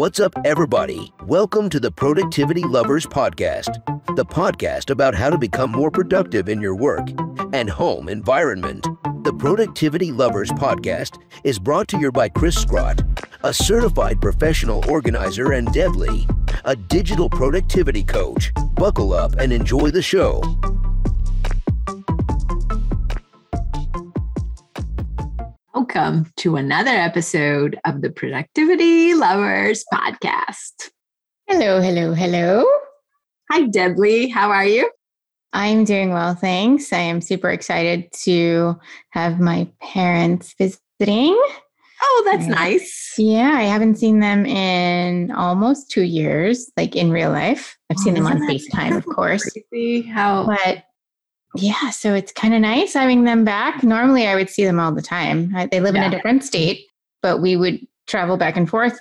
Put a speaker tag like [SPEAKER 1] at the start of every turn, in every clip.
[SPEAKER 1] What's up, everybody? Welcome to the Productivity Lovers Podcast, the podcast about how to become more productive in your work and home environment. The Productivity Lovers Podcast is brought to you by Chris Scrott, a certified professional organizer, and Lee, a digital productivity coach. Buckle up and enjoy the show.
[SPEAKER 2] Welcome to another episode of the Productivity Lovers Podcast.
[SPEAKER 3] Hello, hello, hello.
[SPEAKER 2] Hi, Lee. How are you?
[SPEAKER 3] I'm doing well, thanks. I am super excited to have my parents visiting.
[SPEAKER 2] Oh, that's nice.
[SPEAKER 3] Yeah, I haven't seen them in almost two years, like in real life. I've oh, seen them on FaceTime, of course.
[SPEAKER 2] Crazy how
[SPEAKER 3] But yeah, so it's kind of nice having them back. Normally, I would see them all the time. I, they live in a different state, but we would travel back and forth.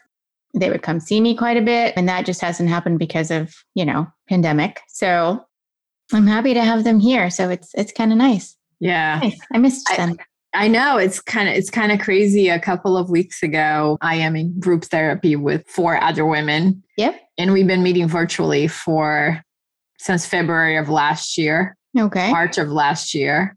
[SPEAKER 3] They would come see me quite a bit, and that just hasn't happened because of you know pandemic. So I'm happy to have them here. So it's it's kind of nice.
[SPEAKER 2] yeah.
[SPEAKER 3] Nice. I missed
[SPEAKER 2] I-
[SPEAKER 3] them.
[SPEAKER 2] I know it's kind of it's kind of crazy. A couple of weeks ago, I am in group therapy with four other women.
[SPEAKER 3] Yep.
[SPEAKER 2] And we've been meeting virtually for since February of last year.
[SPEAKER 3] Okay.
[SPEAKER 2] March of last year.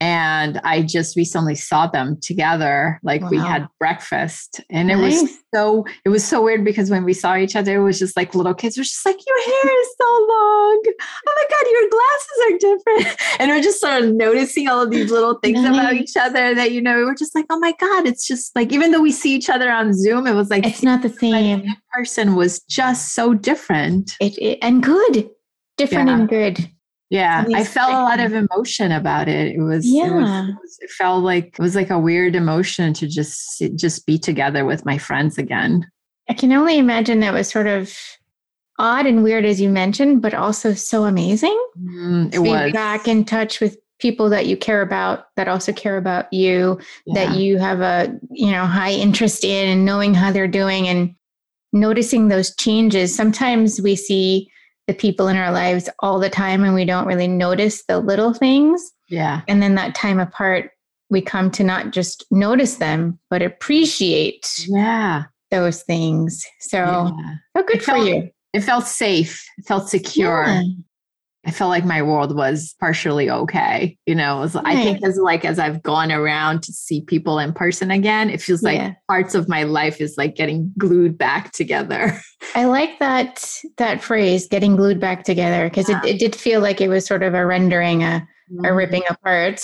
[SPEAKER 2] And I just recently saw them together. Like we had breakfast. And it was so it was so weird because when we saw each other, it was just like little kids were just like, Your hair is so long. Oh my God, your glasses are different. And we're just sort of noticing all of these little things about each other that, you know, we were just like, oh my God, it's just like even though we see each other on Zoom, it was like
[SPEAKER 3] It's not the same.
[SPEAKER 2] person was just so different.
[SPEAKER 3] It, it and good, different
[SPEAKER 2] Yeah.
[SPEAKER 3] and good.
[SPEAKER 2] Yeah, I felt a lot of emotion about it. It was, it, was,
[SPEAKER 3] Yeah.
[SPEAKER 2] it was- it felt like it was like a weird emotion to just just be together with my friends again.
[SPEAKER 3] I can only imagine that was sort of odd and weird, as you mentioned, but also so amazing.
[SPEAKER 2] Mm, it was
[SPEAKER 3] back in touch with people that you care about that also care about you
[SPEAKER 2] yeah.
[SPEAKER 3] that you have a you know high interest in and knowing how they're doing and noticing those changes sometimes we see the people in our lives all the time and we don't really notice the little things
[SPEAKER 2] yeah,
[SPEAKER 3] and then that time apart we come to not just notice them but appreciate
[SPEAKER 2] yeah,
[SPEAKER 3] those things so
[SPEAKER 2] yeah.
[SPEAKER 3] oh good
[SPEAKER 2] It
[SPEAKER 3] for
[SPEAKER 2] felt-
[SPEAKER 3] you
[SPEAKER 2] It felt safe. It felt secure.
[SPEAKER 3] Yeah.
[SPEAKER 2] I felt like my world was partially okay. You know, was, I think as like as I've gone around to see people in person again, it feels like
[SPEAKER 3] Yeah.
[SPEAKER 2] parts of my life is like getting glued back together.
[SPEAKER 3] I like that that phrase, getting glued back together, because
[SPEAKER 2] Yeah.
[SPEAKER 3] it, it did feel like it was sort of a rendering, a, a mm-hmm. ripping apart,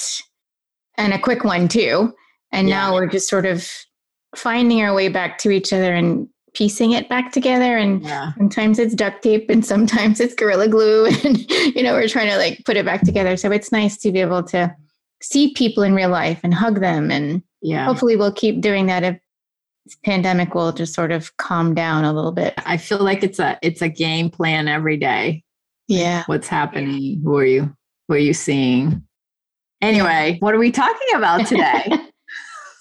[SPEAKER 3] and a quick one too. And now we're just sort of finding our way back to each other and piecing it back together. And
[SPEAKER 2] Yeah.
[SPEAKER 3] sometimes it's duct tape, and sometimes it's gorilla glue, and you know we're trying to like put it back together. So it's nice to be able to see people in real life and hug them, and
[SPEAKER 2] Yeah.
[SPEAKER 3] hopefully we'll keep doing that if this pandemic will just sort of calm down a little bit.
[SPEAKER 2] I feel like it's a it's a game plan every day.
[SPEAKER 3] Yeah.
[SPEAKER 2] What's happening? Who are you? Who are you seeing? Anyway, what are we talking about today?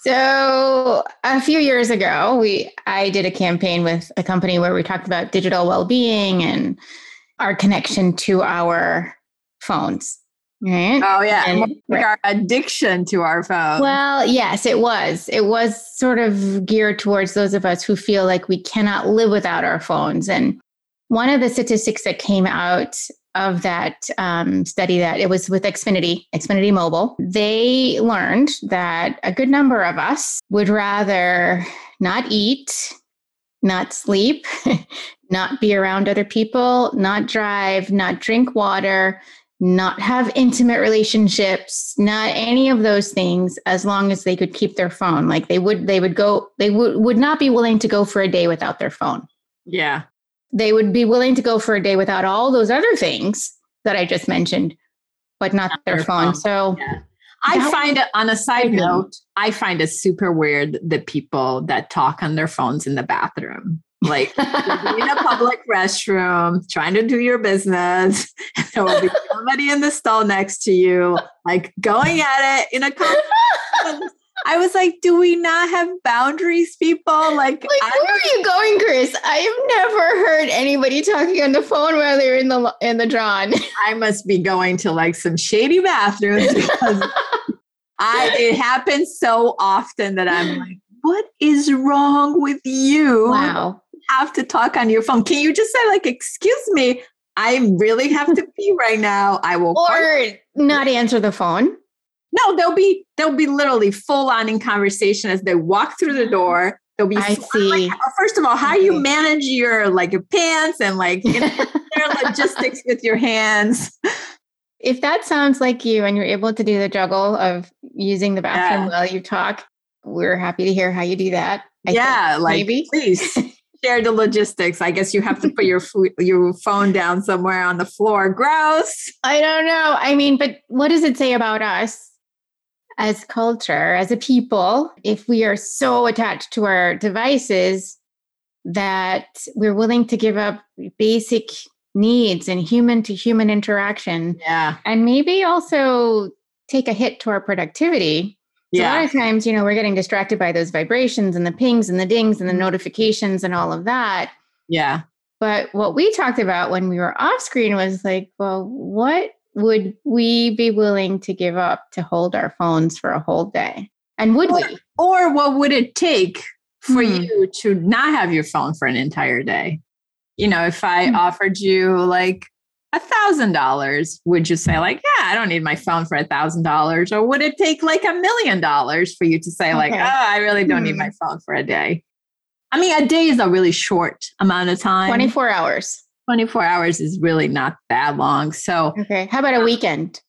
[SPEAKER 3] So a few years ago, we I did a campaign with a company where we talked about digital well-being and our connection to our phones. Right.
[SPEAKER 2] oh yeah,
[SPEAKER 3] And-
[SPEAKER 2] like our addiction to our phone.
[SPEAKER 3] Well, yes, it was. It was sort of geared towards those of us who feel like we cannot live without our phones. And one of the statistics that came out of that um, study that it was with Xfinity, Xfinity Mobile, they learned that a good number of us would rather not eat, not sleep, not be around other people, not drive, not drink water, not have intimate relationships, not any of those things as long as they could keep their phone. Like they would they would go they would would not be willing to go for a day without their phone.
[SPEAKER 2] yeah,
[SPEAKER 3] They would be willing to go for a day without all those other things that I just mentioned, but not,
[SPEAKER 2] Not
[SPEAKER 3] their,
[SPEAKER 2] their
[SPEAKER 3] phone.
[SPEAKER 2] phone.
[SPEAKER 3] So
[SPEAKER 2] yeah. I find it on a side note. I find it super weird the people that talk on their phones in the bathroom. Like in a public restroom trying to do your business. There will be somebody in the stall next to you, like going at it in a. I was like, do we not have boundaries, people? Like,
[SPEAKER 3] Like, where are you going, Chris? I have never heard anybody talking on the phone while they're in the in the drawn.
[SPEAKER 2] I must be going to like some shady bathrooms because I it happens so often that I'm like, what is wrong with you?
[SPEAKER 3] Wow.
[SPEAKER 2] have to talk on your phone. Can you just say, like, excuse me, I really have to pee right now. I will
[SPEAKER 3] or not answer the phone.
[SPEAKER 2] No, they'll be they'll be literally full on in conversation as they walk through the door. They'll be
[SPEAKER 3] I see.
[SPEAKER 2] Like, first of all, how you manage your like your pants and like you know, their logistics with your hands.
[SPEAKER 3] If that sounds like you and you're able to do the juggle of using the bathroom yeah. while you talk, we're happy to hear how you do that.
[SPEAKER 2] I yeah, like maybe. please share the logistics. I guess you have to put your your phone down somewhere on the floor. Gross.
[SPEAKER 3] I don't know. I mean, but what does it say about us as culture, as a people, if we are so attached to our devices that we're willing to give up basic needs and human to human interaction.
[SPEAKER 2] Yeah.
[SPEAKER 3] And maybe also take a hit to our productivity. So yeah. A lot of times, you know, we're getting distracted by those vibrations and the pings and the dings and the mm-hmm. notifications and all of that.
[SPEAKER 2] Yeah.
[SPEAKER 3] But what we talked about when we were off screen was like, well, what would we be willing to give up to hold our phones for a whole day? And would
[SPEAKER 2] or,
[SPEAKER 3] we?
[SPEAKER 2] Or what would it take for hmm. you to not have your phone for an entire day? you know, if I mm-hmm. offered you like a thousand dollars, would you say like, yeah, I don't need my phone for a thousand dollars? Or would it take like a million dollars for you to say like, okay. oh, I really don't mm-hmm. need my phone for a day? I mean, a day is a really short amount of time.
[SPEAKER 3] 24 hours.
[SPEAKER 2] 24 hours is really not that long. So,
[SPEAKER 3] okay. How about a weekend?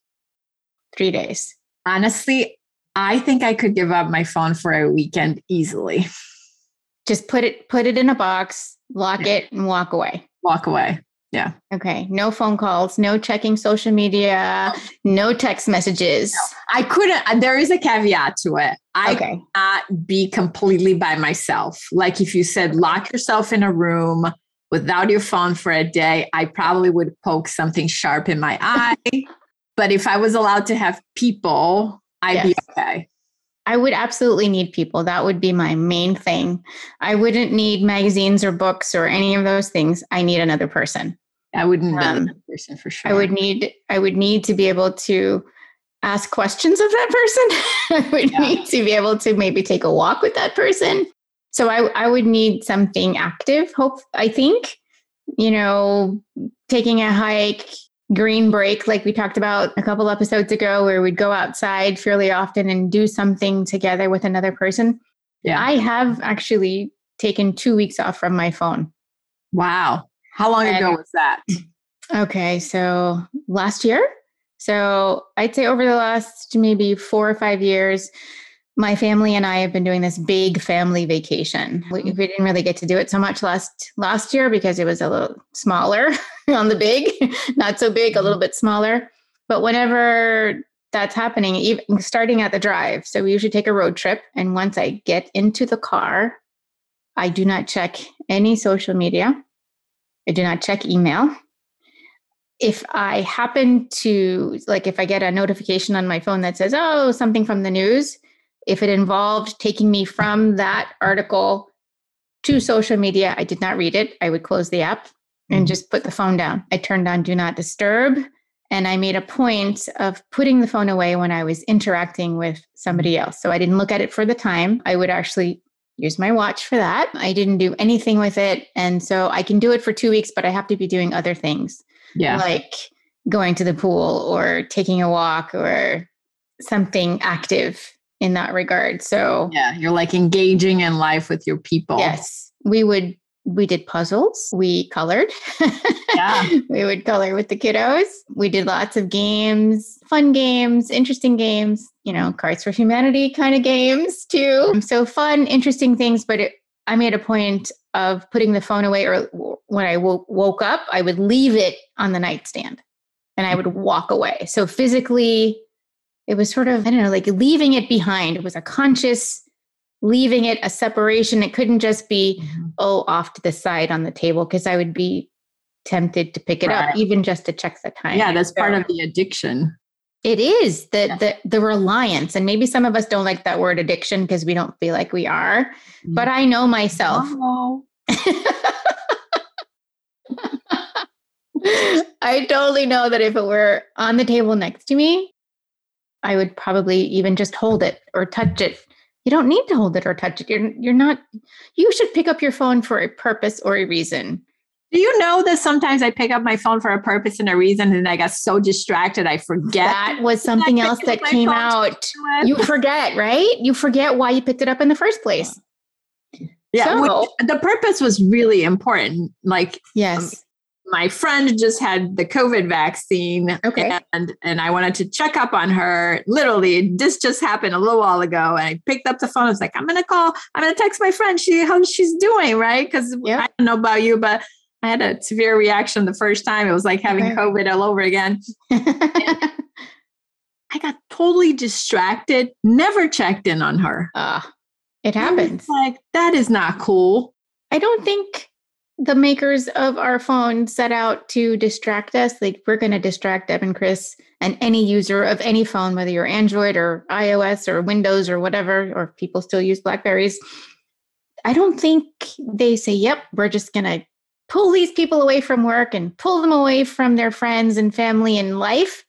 [SPEAKER 3] Three days.
[SPEAKER 2] Honestly, I think I could give up my phone for a weekend easily.
[SPEAKER 3] Just put it put it in a box, lock yeah. it, and walk away.
[SPEAKER 2] Walk away. Yeah.
[SPEAKER 3] Okay. No phone calls, no checking social media, no text messages. No.
[SPEAKER 2] I couldn't, uh, there is a caveat to it. I okay. cannot be completely by myself. Like if you said lock yourself in a room without your phone for a day, I probably would poke something sharp in my eye. but if I was allowed to have people, I'd yes. be okay.
[SPEAKER 3] I would absolutely need people. That would be my main thing. I wouldn't need magazines or books or any of those things. I need another person.
[SPEAKER 2] I wouldn't um, another person for sure.
[SPEAKER 3] I would need I would need to be able to ask questions of that person. I would yeah. need to be able to maybe take a walk with that person. So I I would need something active. Hope I think, you know, taking a hike, green break, like we talked about a couple episodes ago, where we'd go outside fairly often and do something together with another person. Yeah. I have actually taken two weeks off from my phone.
[SPEAKER 2] Wow. How long and, ago was that?
[SPEAKER 3] Okay. So last year. So I'd say over the last maybe four or five years, my family and I have been doing this big family vacation. We, mm-hmm. we, didn't really get to do it so much last last year because it was a little smaller on the big, not so big, a little mm-hmm. bit smaller. But whenever that's happening, even starting at the drive, so we usually take a road trip, and once I get into the car, I do not check any social media. I do not check email. If I happen to like, if I get a notification on my phone that says, "Oh, something from the news," If it involved taking me from that article to social media, I did not read it. I would close the app and mm-hmm. just put the phone down. I turned on do not disturb. And I made a point of putting the phone away when I was interacting with somebody else. So I didn't look at it for the time. I would actually use my watch for that. I didn't do anything with it. And so I can do it for two weeks, but I have to be doing other things.
[SPEAKER 2] Yeah.
[SPEAKER 3] Like going to the pool or taking a walk or something active in that regard. So
[SPEAKER 2] yeah, you're like engaging in life with your people.
[SPEAKER 3] Yes. We would we did puzzles. We colored. Yeah. we would color with the kiddos. We did lots of games, fun games, interesting games, you know, Cards for Humanity kind of games too. Um, so fun, interesting things. But it, I made a point of putting the phone away, or when I woke, woke up, I would leave it on the nightstand and I would walk away. So physically, it was sort of, I don't know, like leaving it behind. It was a conscious leaving it, a separation. It couldn't just be, mm-hmm. oh, off to the side on the table, because I would be tempted to pick it right. up, even just to check the time.
[SPEAKER 2] Yeah, that's so, part of the addiction.
[SPEAKER 3] It is the, yeah. the the reliance, and maybe some of us don't like that word addiction because we don't feel like we are. Mm-hmm. But I know myself. Oh. I totally know that if it were on the table next to me, I would probably even just hold it or touch it You don't need to hold it or touch it. You're you're not you should pick up your phone for a purpose or a reason.
[SPEAKER 2] Do you know that sometimes I pick up my phone for a purpose and a reason and I got so distracted I forget?
[SPEAKER 3] That was something else that came out. You forget, right? You forget why you picked it up in the first place.
[SPEAKER 2] Yeah, so, the purpose was really important. Like,
[SPEAKER 3] yes. Um,
[SPEAKER 2] my friend just had the COVID vaccine.
[SPEAKER 3] Okay.
[SPEAKER 2] And and I wanted to check up on her. Literally, this just happened a little while ago. And I picked up the phone. I was like, I'm gonna call, I'm gonna text my friend, she how she's doing, right? Because yep. I don't know about you, but I had a severe reaction the first time. It was like having okay. COVID all over again. I got totally distracted, never checked in on her.
[SPEAKER 3] Uh, it happens.
[SPEAKER 2] Like, that is not cool.
[SPEAKER 3] I don't think the makers of our phone set out to distract us. Like, we're going to distract Deb and Chris and any user of any phone, whether you're Android or iOS or Windows or whatever, or people still use Blackberries. I don't think they say, yep, we're just going to pull these people away from work and pull them away from their friends and family and life.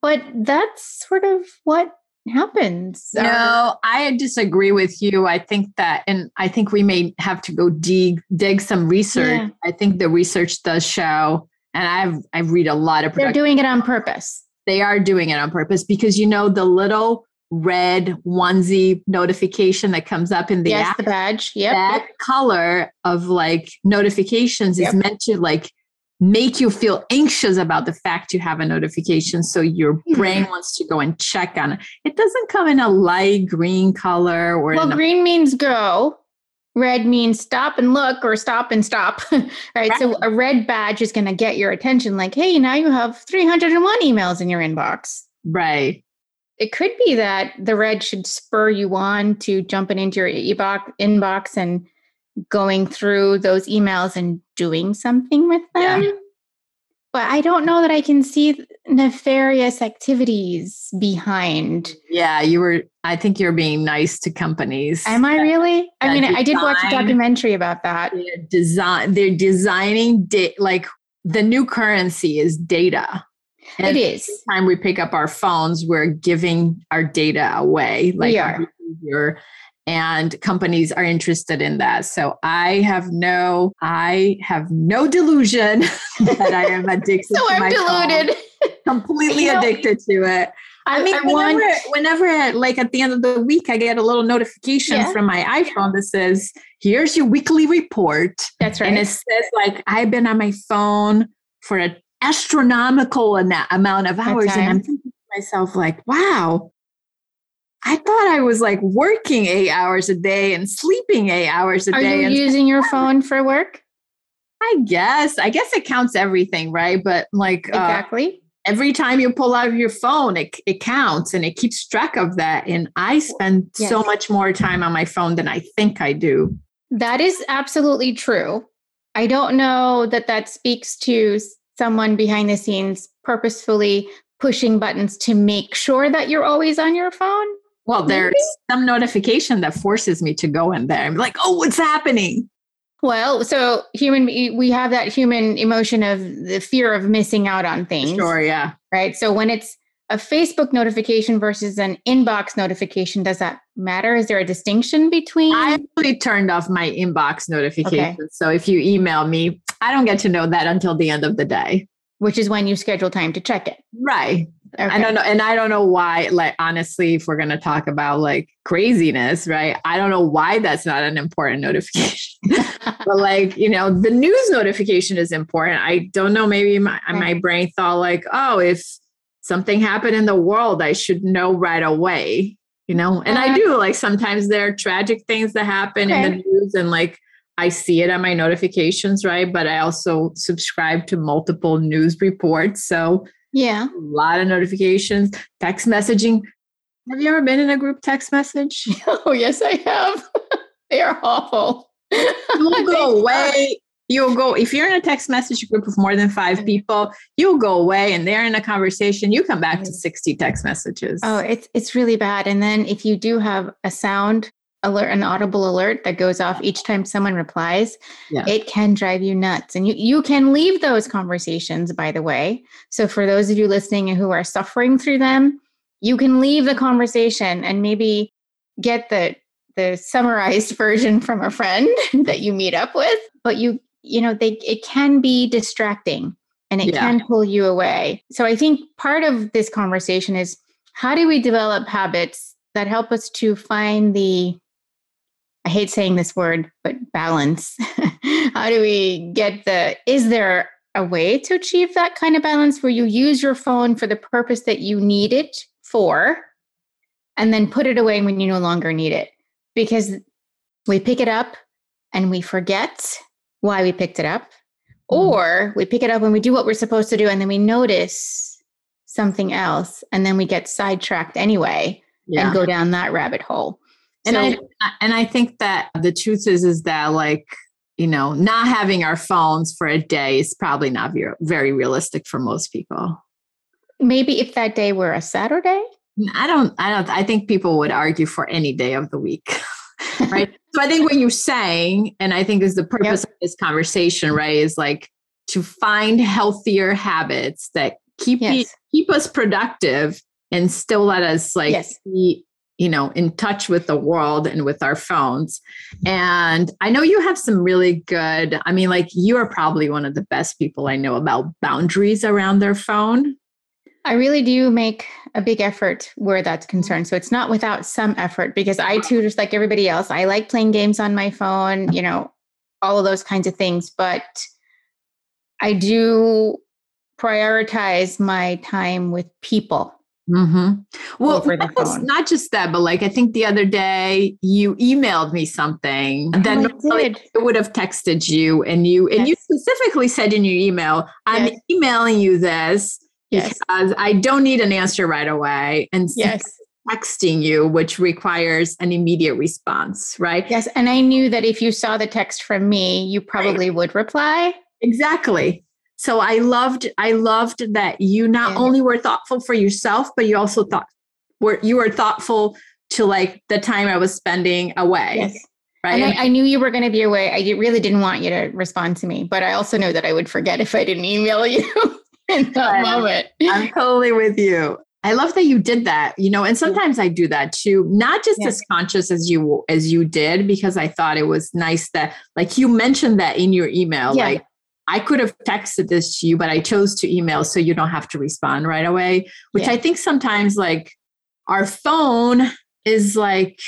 [SPEAKER 3] But that's sort of what happens.
[SPEAKER 2] No, I disagree with you. I think that, and I think we may have to go dig dig some research. Yeah. I think the research does show, and I've I read a lot of.
[SPEAKER 3] They're doing it on purpose.
[SPEAKER 2] They are doing it on purpose because you know the little red onesie notification that comes up in the
[SPEAKER 3] yes,
[SPEAKER 2] app.
[SPEAKER 3] the badge. Yep.
[SPEAKER 2] That
[SPEAKER 3] yep.
[SPEAKER 2] color of like notifications yep. is meant to like make you feel anxious about the fact you have a notification. So your hmm. brain wants to go and check on it. It doesn't come in a light green color or
[SPEAKER 3] well, green means go. Red means stop and look or stop and stop. right? right. So a red badge is going to get your attention like, hey, now you have 301 emails in your inbox.
[SPEAKER 2] Right
[SPEAKER 3] it could be that the red should spur you on to jumping into your e-box, inbox and going through those emails and doing something with them. Yeah. But I don't know that I can see nefarious activities behind.
[SPEAKER 2] Yeah, you were. I think you're being nice to companies.
[SPEAKER 3] Am I really? I mean, design, I did watch a documentary about that.
[SPEAKER 2] They're design. They're designing da- like the new currency is data.
[SPEAKER 3] And it is.
[SPEAKER 2] time we pick up our phones, we're giving our data away.
[SPEAKER 3] Like we are.
[SPEAKER 2] And companies are interested in that. So I have no, I have no delusion that I am addicted.
[SPEAKER 3] so I'm deluded.
[SPEAKER 2] completely you know, addicted to it. I, I mean, I whenever, want, whenever, like at the end of the week, I get a little notification yeah. from my iPhone that says, "Here's your weekly report."
[SPEAKER 3] That's right,
[SPEAKER 2] and it says like I've been on my phone for an astronomical amount of hours. And I'm thinking to myself, like, wow, I thought I was like working eight hours a day and sleeping eight hours a
[SPEAKER 3] Are
[SPEAKER 2] day.
[SPEAKER 3] Are you using your phone for work?
[SPEAKER 2] I guess. I guess it counts everything, right? But like
[SPEAKER 3] exactly. Uh,
[SPEAKER 2] every time you pull out of your phone, it, it counts and it keeps track of that. And I spend yes. so much more time on my phone than I think I do.
[SPEAKER 3] That is absolutely true. I don't know that that speaks to someone behind the scenes purposefully pushing buttons to make sure that you're always on your phone?
[SPEAKER 2] Well, there's some notification that forces me to go in there. I'm like, oh, what's happening?
[SPEAKER 3] Well, so human, we have that human emotion of the fear of missing out on things.
[SPEAKER 2] Sure, yeah.
[SPEAKER 3] Right. So when it's a Facebook notification versus an inbox notification, does that matter? Is there a distinction between?
[SPEAKER 2] I actually turned off my inbox notifications. Okay. So if you email me, I don't get to know that until the end of the day.
[SPEAKER 3] Which is when you schedule time to check it.
[SPEAKER 2] Right. Okay. I don't know. And I don't know why, like, honestly, if we're going to talk about like craziness, right? I don't know why that's not an important notification. but like, you know, the news notification is important. I don't know. Maybe my, right. my brain thought, like, oh, if something happened in the world, I should know right away, you know? And uh, I do. Like, sometimes there are tragic things that happen okay. in the news and like, I see it on my notifications, right? But I also subscribe to multiple news reports. So,
[SPEAKER 3] yeah,
[SPEAKER 2] a lot of notifications, text messaging. Have you ever been in a group text message?
[SPEAKER 3] Oh, yes, I have. they are awful.
[SPEAKER 2] You'll go away. You'll go, if you're in a text message group of more than five people, you'll go away and they're in a conversation. You come back to 60 text messages.
[SPEAKER 3] Oh, it's it's really bad. And then if you do have a sound alert an audible alert that goes off each time someone replies yeah. it can drive you nuts and you you can leave those conversations by the way so for those of you listening who are suffering through them you can leave the conversation and maybe get the the summarized version from a friend that you meet up with, but you you know they it can be distracting and it yeah. can pull you away. So I think part of this conversation is how do we develop habits that help us to find the I hate saying this word, but balance. how do we get the is there a way to achieve that kind of balance where you use your phone for the purpose that you need it for and then put it away when you no longer need it? Because we pick it up and we forget why we picked it up Mm-hmm. Or we pick it up when we do what we're supposed to do and then we notice something else and then we get sidetracked anyway yeah. and go down that rabbit hole.
[SPEAKER 2] And so, I and I think that the truth is is that like you know not having our phones for a day is probably not very, very realistic for most people.
[SPEAKER 3] Maybe if that day were a Saturday.
[SPEAKER 2] I don't. I don't. I think people would argue for any day of the week. right? so I think what you're saying, and I think is the purpose yep. of this conversation, right, is like to find healthier habits that keep yes. keep us productive and still let us like yes. be you know in touch with the world and with our phones and i know you have some really good i mean like you are probably one of the best people i know about boundaries around their phone
[SPEAKER 3] I really do make a big effort where that's concerned. So it's not without some effort because I too, just like everybody else, I like playing games on my phone, you know, all of those kinds of things. But I do prioritize my time with people.
[SPEAKER 2] Mm-hmm. Well, not just, not just, that, but like I think the other day you emailed me something, and then oh, I, would have texted you, and you and you specifically said in your email, "I'm yes. emailing you this yes. because I don't need an answer right away. And yes. texting you, which requires an immediate response, right?
[SPEAKER 3] Yes. And I knew that if you saw the text from me, you probably right. would reply.
[SPEAKER 2] Exactly. So I loved, I loved that you not yeah. only were thoughtful for yourself, but you also thought were you were thoughtful to like the time I was spending away. Yes.
[SPEAKER 3] Right. And I, I, knew you were going to be away. I really didn't want you to respond to me, but I also know that I would forget if I didn't email you. in that moment.
[SPEAKER 2] I'm totally with you. I love that you did that, you know, and sometimes I do that too, not just yeah. as conscious as you as you did, because I thought it was nice that like you mentioned that in your email. Yeah. Like I could have texted this to you, but I chose to email so you don't have to respond right away. Which yeah. I think sometimes like our phone is like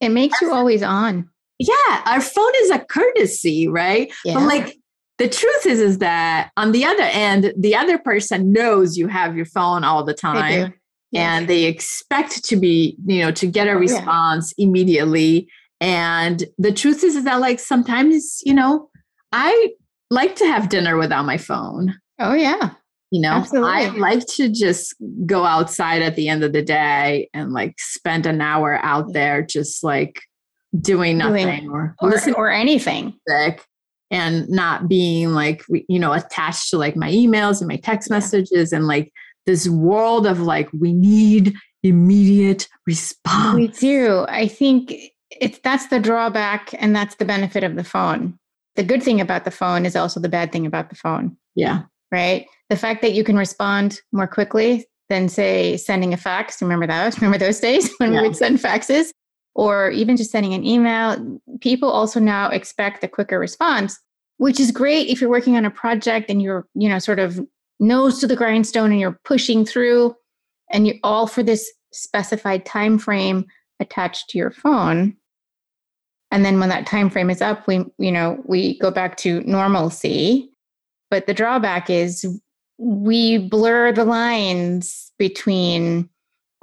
[SPEAKER 3] it makes you always on.
[SPEAKER 2] Yeah, our phone is a courtesy, right? Yeah. But like the truth is is that on the other end the other person knows you have your phone all the time and they expect to be you know to get a oh, response yeah. immediately and the truth is, is that like sometimes you know i like to have dinner without my phone.
[SPEAKER 3] Oh yeah.
[SPEAKER 2] You know Absolutely. i like to just go outside at the end of the day and like spend an hour out there just like doing nothing doing,
[SPEAKER 3] or or, or anything.
[SPEAKER 2] music and not being like you know attached to like my emails and my text messages and like this world of like we need immediate response.
[SPEAKER 3] we do. I think it's that's the drawback and that's the benefit of the phone the good thing about the phone is also the bad thing about the phone.
[SPEAKER 2] Yeah.
[SPEAKER 3] Right? The fact that you can respond more quickly than say sending a fax remember that? Remember those days when yeah. we would send faxes? Or even just sending an email, people also now expect a quicker response, which is great if you're working on a project and you're, you know, sort of nose to the grindstone and you're pushing through and you're all for this specified time frame attached to your phone. And then when that time frame is up, we, you know, we go back to normalcy. But the drawback is we blur the lines between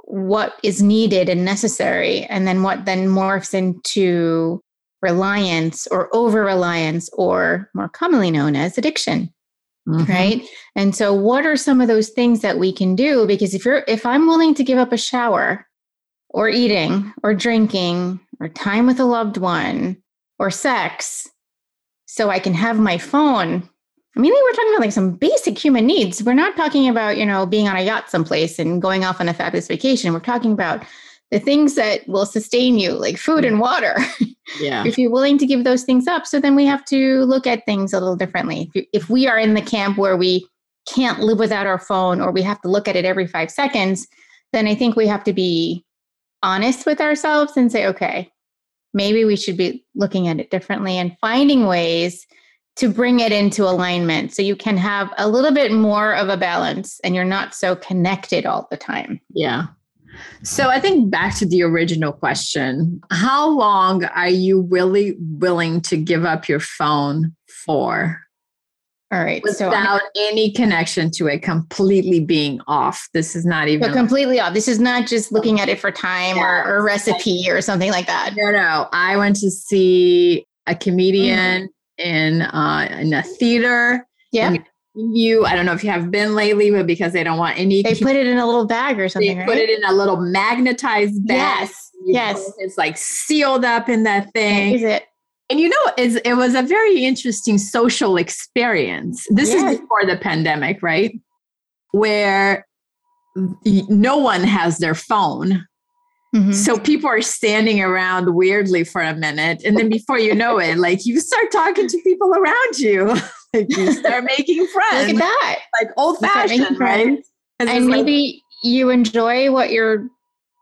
[SPEAKER 3] what is needed and necessary, and then what then morphs into reliance or over reliance, or more commonly known as addiction. Mm-hmm. Right. And so, what are some of those things that we can do? Because if you're, if I'm willing to give up a shower or eating or drinking or time with a loved one or sex so I can have my phone I mean, we're talking about like some basic human needs. We're not talking about, you know, being on a yacht someplace and going off on a fabulous vacation. We're talking about the things that will sustain you, like food and water.
[SPEAKER 2] Yeah.
[SPEAKER 3] if you're willing to give those things up. So then we have to look at things a little differently. If, if we are in the camp where we can't live without our phone or we have to look at it every five seconds, then I think we have to be honest with ourselves and say, okay, maybe we should be looking at it differently and finding ways to bring it into alignment so you can have a little bit more of a balance and you're not so connected all the time.
[SPEAKER 2] Yeah. So I think back to the original question, how long are you really willing to give up your phone for?
[SPEAKER 3] All right.
[SPEAKER 2] Without so any connection to it completely being off. This is not even
[SPEAKER 3] so completely off. This is not just looking at it for time yeah. or, or recipe or something like that.
[SPEAKER 2] No, no. I went to see a comedian mm-hmm. in uh, in a theater.
[SPEAKER 3] Yeah.
[SPEAKER 2] You, I don't know if you have been lately, but because they don't want any,
[SPEAKER 3] they put it in a little bag or something.
[SPEAKER 2] They
[SPEAKER 3] right?
[SPEAKER 2] put it in a little magnetized bag.
[SPEAKER 3] Yes. yes.
[SPEAKER 2] It's like sealed up in that thing.
[SPEAKER 3] Is it?
[SPEAKER 2] And you know, it was a very interesting social experience. This yes. is before the pandemic, right? Where no one has their phone. Mm-hmm. So people are standing around weirdly for a minute. And then before you know it, like you start talking to people around you. like you start making friends.
[SPEAKER 3] Look at that.
[SPEAKER 2] Like old fashioned, right?
[SPEAKER 3] And maybe like, you enjoy what you're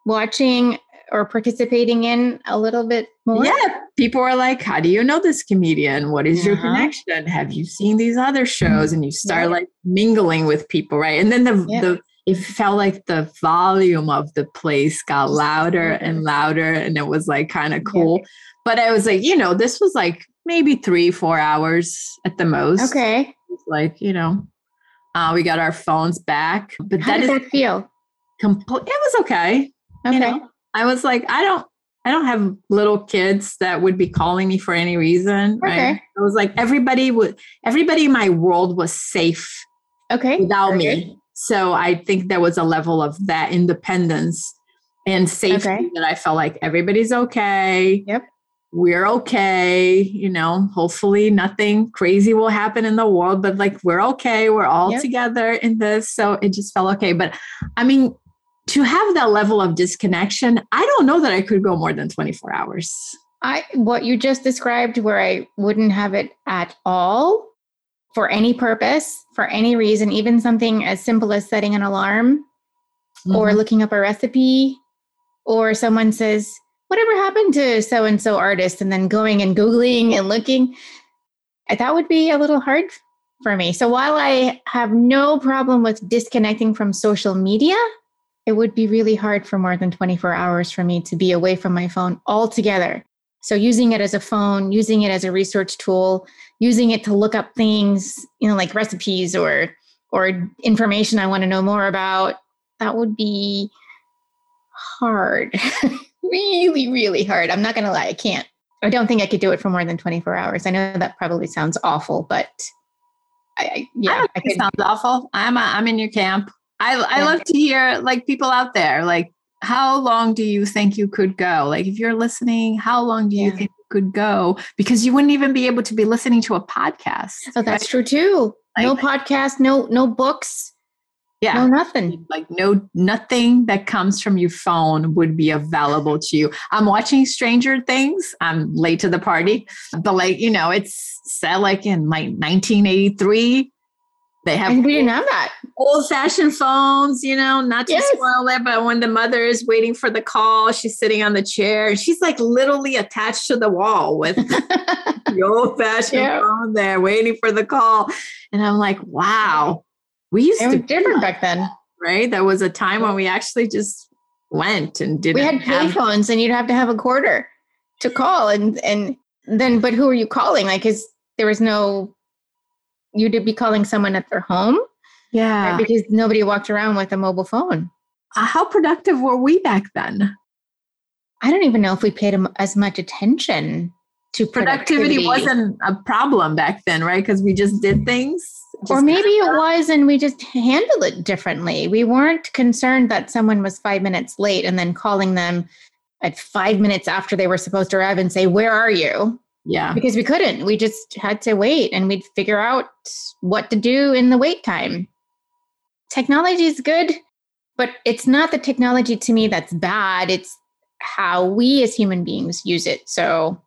[SPEAKER 3] watching or participating in a little bit more?
[SPEAKER 2] Yeah. People are like, How do you know this comedian? What is uh-huh. your connection? Have you seen these other shows? And you start yeah. like mingling with people, right? And then the yeah. the it felt like the volume of the place got louder and louder and it was like kind of cool. Yeah. But I was like, you know, this was like maybe three, four hours at the most.
[SPEAKER 3] Okay.
[SPEAKER 2] like, you know, uh, we got our phones back. But
[SPEAKER 3] How
[SPEAKER 2] that
[SPEAKER 3] did that feel?
[SPEAKER 2] Complete. It was okay.
[SPEAKER 3] Okay.
[SPEAKER 2] You know, I was like, I don't, I don't have little kids that would be calling me for any reason. Okay. Right? I was like, everybody would, everybody in my world was safe.
[SPEAKER 3] Okay.
[SPEAKER 2] Without Very me. So I think there was a level of that independence and safety okay. that I felt like everybody's okay.
[SPEAKER 3] Yep.
[SPEAKER 2] We're okay. You know, hopefully nothing crazy will happen in the world, but like we're okay. We're all yep. together in this. So it just felt okay. But I mean, to have that level of disconnection, I don't know that I could go more than 24 hours.
[SPEAKER 3] I what you just described where I wouldn't have it at all for any purpose, for any reason, even something as simple as setting an alarm mm-hmm. or looking up a recipe or someone says, "Whatever happened to so and so artist?" and then going and googling and looking, that would be a little hard for me. So while I have no problem with disconnecting from social media, it would be really hard for more than 24 hours for me to be away from my phone altogether. So using it as a phone, using it as a research tool, using it to look up things, you know, like recipes or or information I want to know more about, that would be hard. really, really hard. I'm not going to lie, I can't. I don't think I could do it for more than 24 hours. I know that probably sounds awful, but I, I yeah,
[SPEAKER 2] I, I sounds awful. I'm a, I'm in your camp. I I love to hear like people out there like how long do you think you could go? Like if you're listening, how long do you yeah. think you could go? Because you wouldn't even be able to be listening to a podcast.
[SPEAKER 3] Oh, that's right? true too. Like, no podcast, no no books.
[SPEAKER 2] Yeah.
[SPEAKER 3] No nothing.
[SPEAKER 2] Like no nothing that comes from your phone would be available to you. I'm watching Stranger Things. I'm late to the party. But like, you know, it's set like in like 1983 they have
[SPEAKER 3] and we didn't have that.
[SPEAKER 2] Old fashioned phones, you know, not to yes. spoil it, but when the mother is waiting for the call, she's sitting on the chair. She's like literally attached to the wall with the old fashioned yeah. phone there waiting for the call. And I'm like, wow, we used
[SPEAKER 3] it
[SPEAKER 2] to
[SPEAKER 3] different back then.
[SPEAKER 2] Right. There was a time when we actually just went and didn't.
[SPEAKER 3] We had pay phones and you'd have to have a quarter to call. And, and then, but who are you calling? Like, is there was no you'd be calling someone at their home.
[SPEAKER 2] Yeah.
[SPEAKER 3] Right? Because nobody walked around with a mobile phone.
[SPEAKER 2] Uh, how productive were we back then?
[SPEAKER 3] I don't even know if we paid as much attention to productivity.
[SPEAKER 2] productivity wasn't a problem back then, right? Because we just did things.
[SPEAKER 3] Just or maybe it was and we just handled it differently. We weren't concerned that someone was five minutes late and then calling them at five minutes after they were supposed to arrive and say, Where are you?
[SPEAKER 2] Yeah.
[SPEAKER 3] Because we couldn't. We just had to wait and we'd figure out what to do in the wait time. Technology is good, but it's not the technology to me that's bad. It's how we as human beings use it. So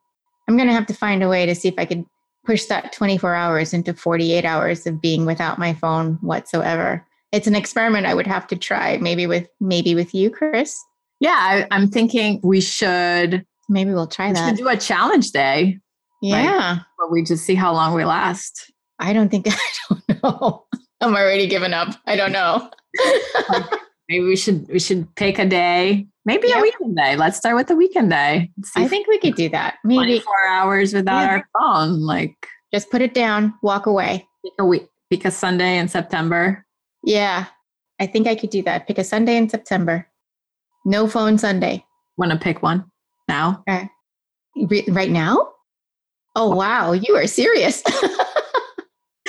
[SPEAKER 3] I'm going to have to find a way to see if I could push that 24 hours into 48 hours of being without my phone whatsoever. It's an experiment I would have to try maybe with maybe with you, Chris.
[SPEAKER 2] Yeah, I, I'm thinking we should
[SPEAKER 3] Maybe we'll try
[SPEAKER 2] we
[SPEAKER 3] that.
[SPEAKER 2] should do a challenge day
[SPEAKER 3] yeah.
[SPEAKER 2] but we just see how long we last.
[SPEAKER 3] I don't think I don't know. I'm already giving up. I don't know.
[SPEAKER 2] Maybe we should we should pick a day, maybe
[SPEAKER 3] Yep.
[SPEAKER 2] a weekend day. Let's start with a weekend day.
[SPEAKER 3] I think we could do that. Maybe
[SPEAKER 2] 24 hours without
[SPEAKER 3] Yeah.
[SPEAKER 2] our phone. Like
[SPEAKER 3] just put it down, walk away.
[SPEAKER 2] pick a week, pick a Sunday in September.
[SPEAKER 3] Yeah. I think I could do that. Pick a Sunday in September. No phone Sunday.
[SPEAKER 2] Want to pick one now?
[SPEAKER 3] Re- right now? Oh, wow. You are serious.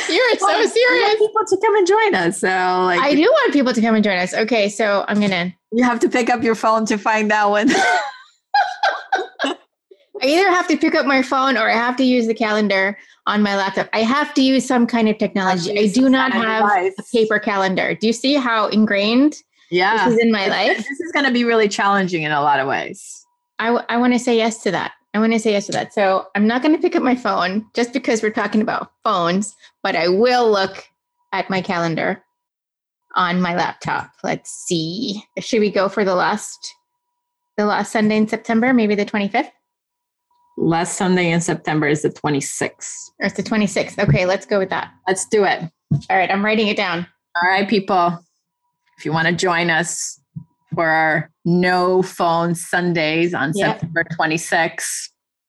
[SPEAKER 3] You're so
[SPEAKER 2] Well, we
[SPEAKER 3] serious.
[SPEAKER 2] want people to come and join us. So like
[SPEAKER 3] I do want people to come and join us. Okay, so I'm gonna
[SPEAKER 2] you have to pick up your phone to find that one.
[SPEAKER 3] I either have to pick up my phone or I have to use the calendar on my laptop. I have to use some kind of technology. I do not have a paper calendar. Do you see how ingrained
[SPEAKER 2] Yeah.
[SPEAKER 3] this is in my life?
[SPEAKER 2] This is going to be really challenging in a lot of ways.
[SPEAKER 3] I, w- I want to say yes to that. I want to say yes to that. So I'm not going to pick up my phone just because we're talking about phones, but I will look at my calendar on my laptop. Let's see. Should we go for the last the last Sunday in September, maybe the 25th
[SPEAKER 2] Last Sunday in September is the 26th.
[SPEAKER 3] or it's the 26th? Okay, let's go with that.
[SPEAKER 2] Let's do it.
[SPEAKER 3] All right, I'm writing it down.
[SPEAKER 2] All right, people. If you want to join us for our no phone Sundays on
[SPEAKER 3] Yep.
[SPEAKER 2] September 26th,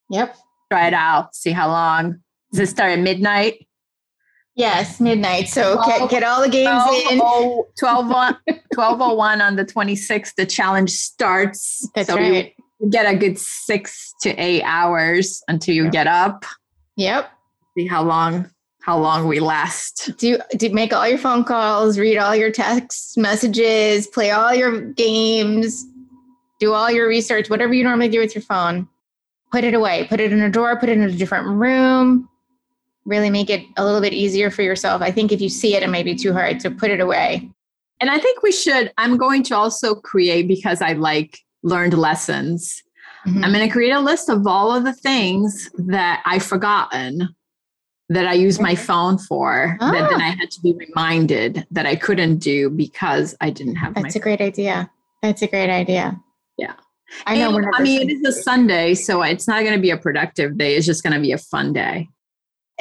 [SPEAKER 3] Yep.
[SPEAKER 2] try it out, see how long. Does it start at midnight?
[SPEAKER 3] Yes, midnight. So get, get all the games in.
[SPEAKER 2] 12, 12, 1201 on the 26th, the challenge starts.
[SPEAKER 3] That's
[SPEAKER 2] so you
[SPEAKER 3] right.
[SPEAKER 2] get a good six to eight hours until you
[SPEAKER 3] Yep.
[SPEAKER 2] get up.
[SPEAKER 3] Yep.
[SPEAKER 2] See how long how long we last.
[SPEAKER 3] do do make all your phone calls, read all your text messages, play all your games, do all your research, whatever you normally do with your phone. Put it away. Put it in a drawer, put it in a different room. Really make it a little bit easier for yourself. I think if you see it, it may be too hard. So put it away.
[SPEAKER 2] And I think we should I'm going to also create because I like learned lessons.
[SPEAKER 3] Mhm.
[SPEAKER 2] I'm going to create a list of all of the things that I've forgotten that I use my phone for that then
[SPEAKER 3] Ah.
[SPEAKER 2] I had to be reminded that I couldn't do because I didn't have my
[SPEAKER 3] That's a great idea. That's a great idea.
[SPEAKER 2] Yeah.
[SPEAKER 3] I know.
[SPEAKER 2] And, I mean, it is a Sunday, so it's not going to be a productive day. It's just going to be a fun day.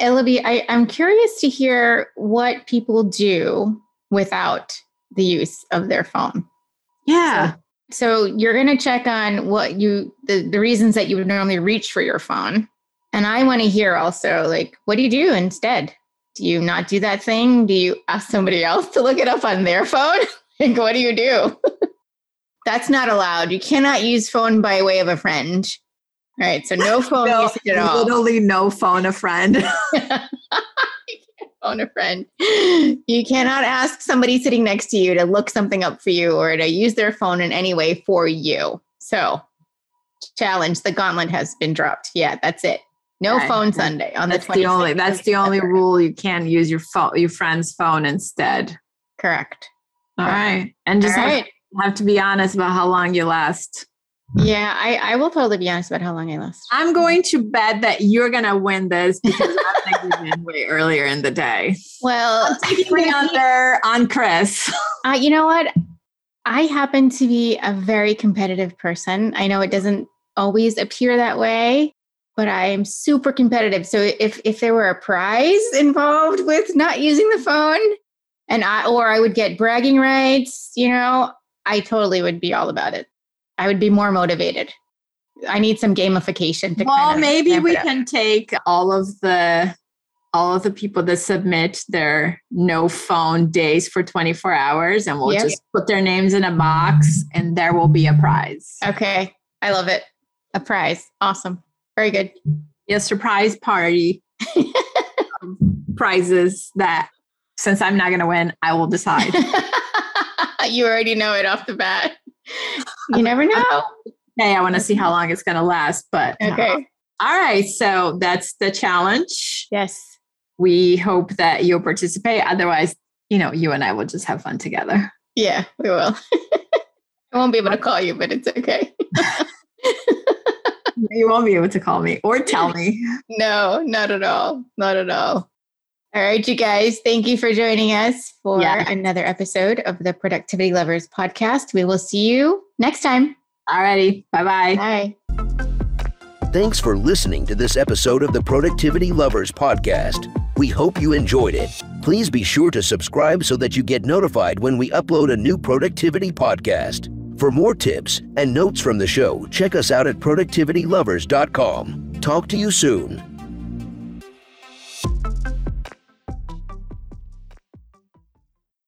[SPEAKER 3] Ellaby, I, I'm curious to hear what people do without the use of their phone.
[SPEAKER 2] Yeah.
[SPEAKER 3] So you're going to check on what you the, the reasons that you would normally reach for your phone. And I want to hear also like what do you do instead? Do you not do that thing? Do you ask somebody else to look it up on their phone? like what do you do? That's not allowed. You cannot use phone by way of a friend. All right, so no phone
[SPEAKER 2] No,
[SPEAKER 3] usage at all.
[SPEAKER 2] Literally no phone a friend.
[SPEAKER 3] phone a friend. You cannot ask somebody sitting next to you to look something up for you or to use their phone in any way for you. So, challenge the gauntlet has been dropped. Yeah, that's it. No phone Sunday on
[SPEAKER 2] that's
[SPEAKER 3] the 26th.
[SPEAKER 2] the only that's the only rule. You can't use your phone your friend's phone instead.
[SPEAKER 3] Correct.
[SPEAKER 2] All right. And just have,
[SPEAKER 3] right.
[SPEAKER 2] have to be honest about how long you last.
[SPEAKER 3] Yeah, I, I will totally be honest about how long I last.
[SPEAKER 2] I'm going to bet that you're gonna win this because I'm give way earlier in the day.
[SPEAKER 3] Well,
[SPEAKER 2] Taking me on there on Chris.
[SPEAKER 3] Uh, you know what? I happen to be a very competitive person. I know it doesn't always appear that way, but I'm super competitive. So if if there were a prize involved with not using the phone, and I or I would get bragging rights, you know, I totally would be all about it. I would be more motivated. I need some gamification to
[SPEAKER 2] well,
[SPEAKER 3] kind of
[SPEAKER 2] maybe we can take all of the all of the people that submit their no phone days for 24 hours and we'll
[SPEAKER 3] Yep.
[SPEAKER 2] just put their names in a box and there will be a prize.
[SPEAKER 3] Okay, I love it. A prize, awesome, very good.
[SPEAKER 2] A surprise party of prizes that since I'm not going to win, I will decide.
[SPEAKER 3] you already know it off the bat. You never know.
[SPEAKER 2] hey, I want to see how long it's going to last, but uh,
[SPEAKER 3] Okay.
[SPEAKER 2] all right, so that's the challenge.
[SPEAKER 3] Yes.
[SPEAKER 2] We hope that you'll participate. Otherwise, you know, you and I will just have fun together.
[SPEAKER 3] Yeah, we will. I won't be able to call you, but it's okay.
[SPEAKER 2] You won't be able to call me or tell me.
[SPEAKER 3] No, not at all. Not at all. All right, you guys, thank you for joining us for
[SPEAKER 2] Yeah.
[SPEAKER 3] another episode of the Productivity Lovers podcast. We will see you next time.
[SPEAKER 2] Alrighty. Bye-bye.
[SPEAKER 3] Bye.
[SPEAKER 1] Thanks for listening to this episode of the Productivity Lovers podcast. We hope you enjoyed it. Please be sure to subscribe so that you get notified when we upload a new productivity podcast. For more tips and notes from the show, check us out at productivitylovers.com. Talk to you soon.